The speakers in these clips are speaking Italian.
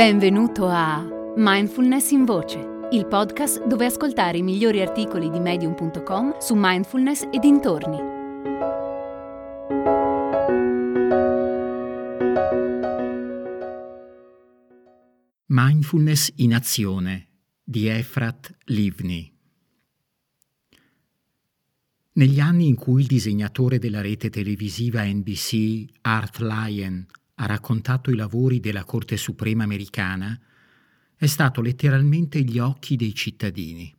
Benvenuto a Mindfulness in Voce, il podcast dove ascoltare i migliori articoli di medium.com su mindfulness e dintorni. Mindfulness in azione di Efrat Livni negli anni in cui il disegnatore della rete televisiva NBC, Art Lyon, ha raccontato i lavori della Corte Suprema americana, è stato letteralmente gli occhi dei cittadini.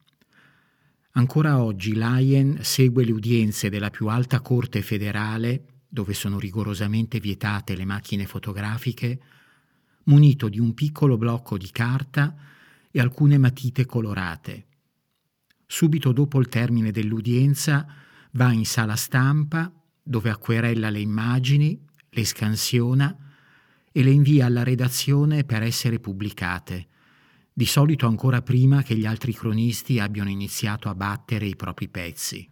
Ancora oggi Lyon segue le udienze della più alta Corte federale, dove sono rigorosamente vietate le macchine fotografiche, munito di un piccolo blocco di carta e alcune matite colorate. Subito dopo il termine dell'udienza va in sala stampa dove acquerella le immagini, le scansiona e le invia alla redazione per essere pubblicate, di solito ancora prima che gli altri cronisti abbiano iniziato a battere i propri pezzi.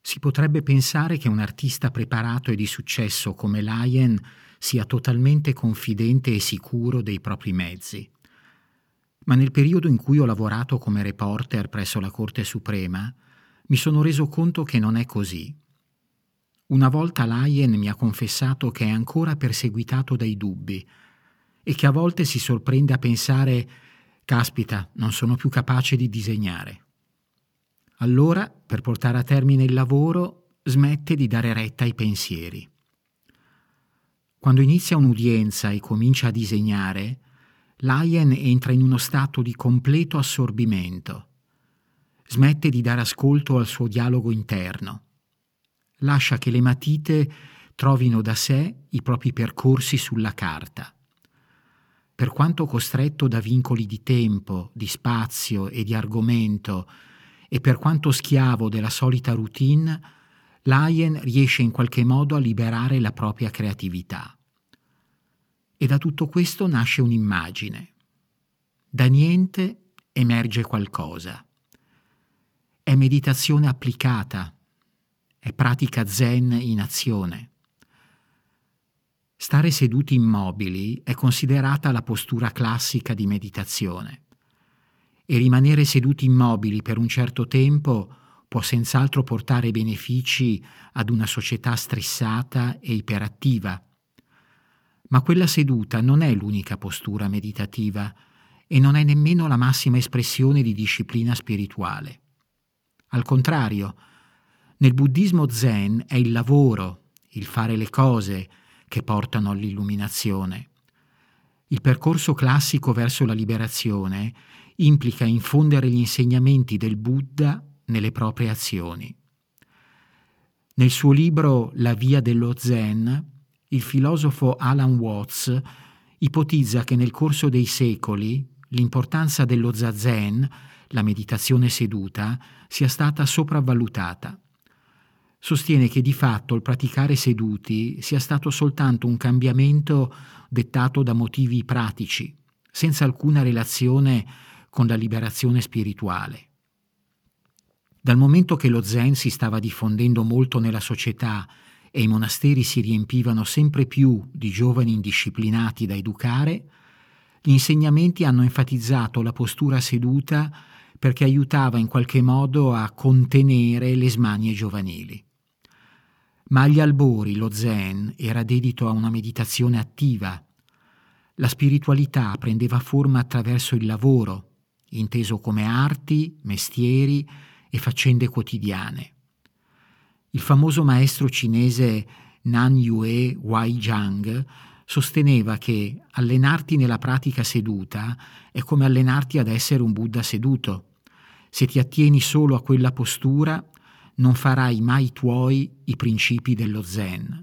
Si potrebbe pensare che un artista preparato e di successo come Lyon sia totalmente confidente e sicuro dei propri mezzi. Ma nel periodo in cui ho lavorato come reporter presso la Corte Suprema, mi sono reso conto che non è così. Una volta Lyon mi ha confessato che è ancora perseguitato dai dubbi e che a volte si sorprende a pensare caspita, non sono più capace di disegnare. Allora, per portare a termine il lavoro, smette di dare retta ai pensieri. Quando inizia un'udienza e comincia a disegnare, Lyon entra in uno stato di completo assorbimento smette di dare ascolto al suo dialogo interno. Lascia che le matite trovino da sé i propri percorsi sulla carta. Per quanto costretto da vincoli di tempo, di spazio e di argomento, e per quanto schiavo della solita routine, Lyon riesce in qualche modo a liberare la propria creatività. E da tutto questo nasce un'immagine. Da niente emerge qualcosa. È meditazione applicata, è pratica zen in azione. Stare seduti immobili è considerata la postura classica di meditazione e rimanere seduti immobili per un certo tempo può senz'altro portare benefici ad una società stressata e iperattiva. Ma quella seduta non è l'unica postura meditativa e non è nemmeno la massima espressione di disciplina spirituale. Al contrario, nel buddismo zen è il lavoro, il fare le cose che portano all'illuminazione. Il percorso classico verso la liberazione implica infondere gli insegnamenti del Buddha nelle proprie azioni. Nel suo libro La via dello Zen, il filosofo Alan Watts ipotizza che nel corso dei secoli l'importanza dello zazen la meditazione seduta, sia stata sopravvalutata. Sostiene che di fatto il praticare seduti sia stato soltanto un cambiamento dettato da motivi pratici, senza alcuna relazione con la liberazione spirituale. Dal momento che lo zen si stava diffondendo molto nella società e i monasteri si riempivano sempre più di giovani indisciplinati da educare, gli insegnamenti hanno enfatizzato la postura seduta perché aiutava in qualche modo a contenere le smanie giovanili. Ma agli albori lo zen era dedito a una meditazione attiva. La spiritualità prendeva forma attraverso il lavoro, inteso come arti, mestieri e faccende quotidiane. Il famoso maestro cinese Nan Yue Wai Zhang sosteneva che allenarti nella pratica seduta è come allenarti ad essere un Buddha seduto. Se ti attieni solo a quella postura, non farai mai tuoi i principi dello zen.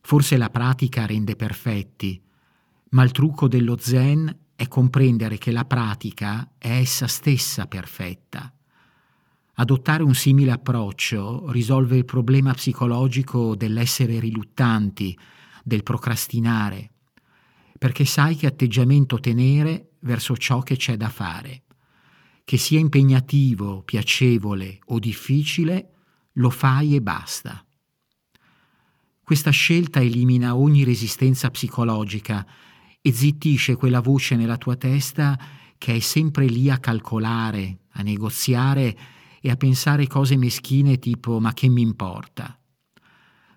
Forse la pratica rende perfetti, ma il trucco dello zen è comprendere che la pratica è essa stessa perfetta. Adottare un simile approccio risolve il problema psicologico dell'essere riluttanti, del procrastinare, perché sai che atteggiamento tenere verso ciò che c'è da fare che sia impegnativo, piacevole o difficile, lo fai e basta. Questa scelta elimina ogni resistenza psicologica e zittisce quella voce nella tua testa che è sempre lì a calcolare, a negoziare e a pensare cose meschine tipo ma che mi importa?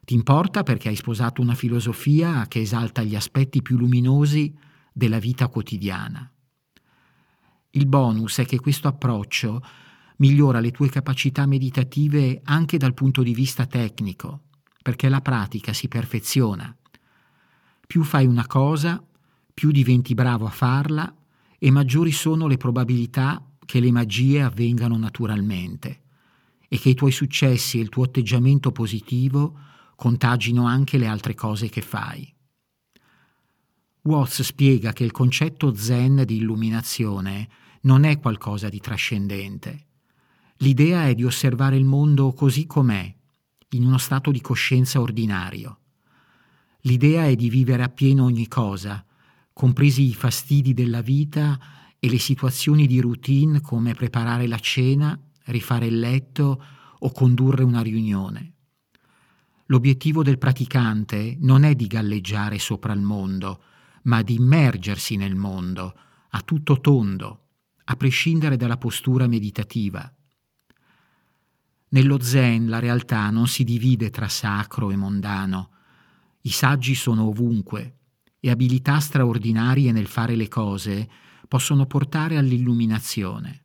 Ti importa perché hai sposato una filosofia che esalta gli aspetti più luminosi della vita quotidiana. Il bonus è che questo approccio migliora le tue capacità meditative anche dal punto di vista tecnico, perché la pratica si perfeziona. Più fai una cosa, più diventi bravo a farla e maggiori sono le probabilità che le magie avvengano naturalmente e che i tuoi successi e il tuo atteggiamento positivo contagino anche le altre cose che fai. Watts spiega che il concetto zen di illuminazione non è qualcosa di trascendente. L'idea è di osservare il mondo così com'è, in uno stato di coscienza ordinario. L'idea è di vivere appieno ogni cosa, compresi i fastidi della vita e le situazioni di routine come preparare la cena, rifare il letto o condurre una riunione. L'obiettivo del praticante non è di galleggiare sopra il mondo, ma di immergersi nel mondo, a tutto tondo, a prescindere dalla postura meditativa. Nello zen la realtà non si divide tra sacro e mondano. I saggi sono ovunque e abilità straordinarie nel fare le cose possono portare all'illuminazione.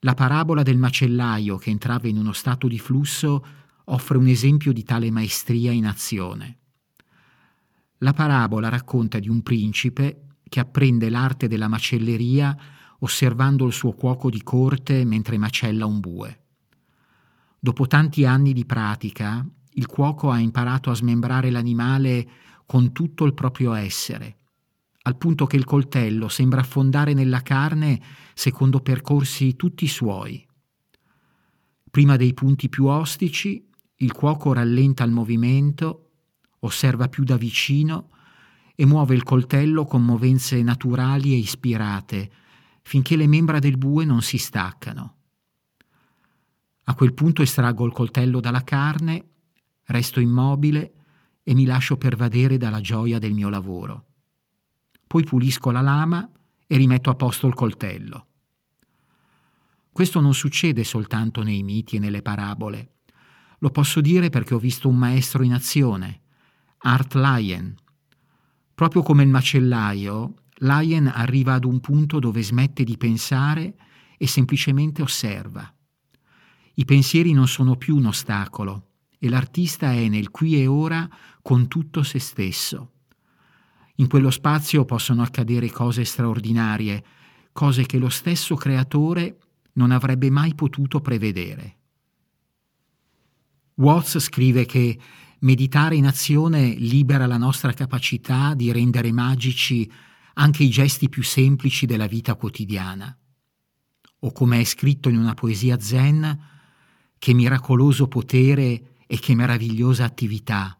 La parabola del macellaio che entrava in uno stato di flusso offre un esempio di tale maestria in azione. La parabola racconta di un principe che apprende l'arte della macelleria osservando il suo cuoco di corte mentre macella un bue. Dopo tanti anni di pratica, il cuoco ha imparato a smembrare l'animale con tutto il proprio essere, al punto che il coltello sembra affondare nella carne secondo percorsi tutti suoi. Prima dei punti più ostici, il cuoco rallenta il movimento, osserva più da vicino e muove il coltello con movenze naturali e ispirate, finché le membra del bue non si staccano. A quel punto estraggo il coltello dalla carne, resto immobile e mi lascio pervadere dalla gioia del mio lavoro. Poi pulisco la lama e rimetto a posto il coltello. Questo non succede soltanto nei miti e nelle parabole. Lo posso dire perché ho visto un maestro in azione, Art Lyon. Proprio come il macellaio, Lyon arriva ad un punto dove smette di pensare e semplicemente osserva. I pensieri non sono più un ostacolo e l'artista è nel qui e ora con tutto se stesso. In quello spazio possono accadere cose straordinarie, cose che lo stesso creatore non avrebbe mai potuto prevedere. Watts scrive che meditare in azione libera la nostra capacità di rendere magici anche i gesti più semplici della vita quotidiana. O come è scritto in una poesia zen, che miracoloso potere e che meravigliosa attività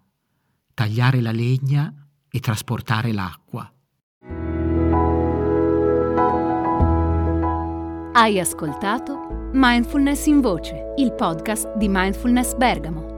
tagliare la legna e trasportare l'acqua. Hai ascoltato Mindfulness in Voce, il podcast di Mindfulness Bergamo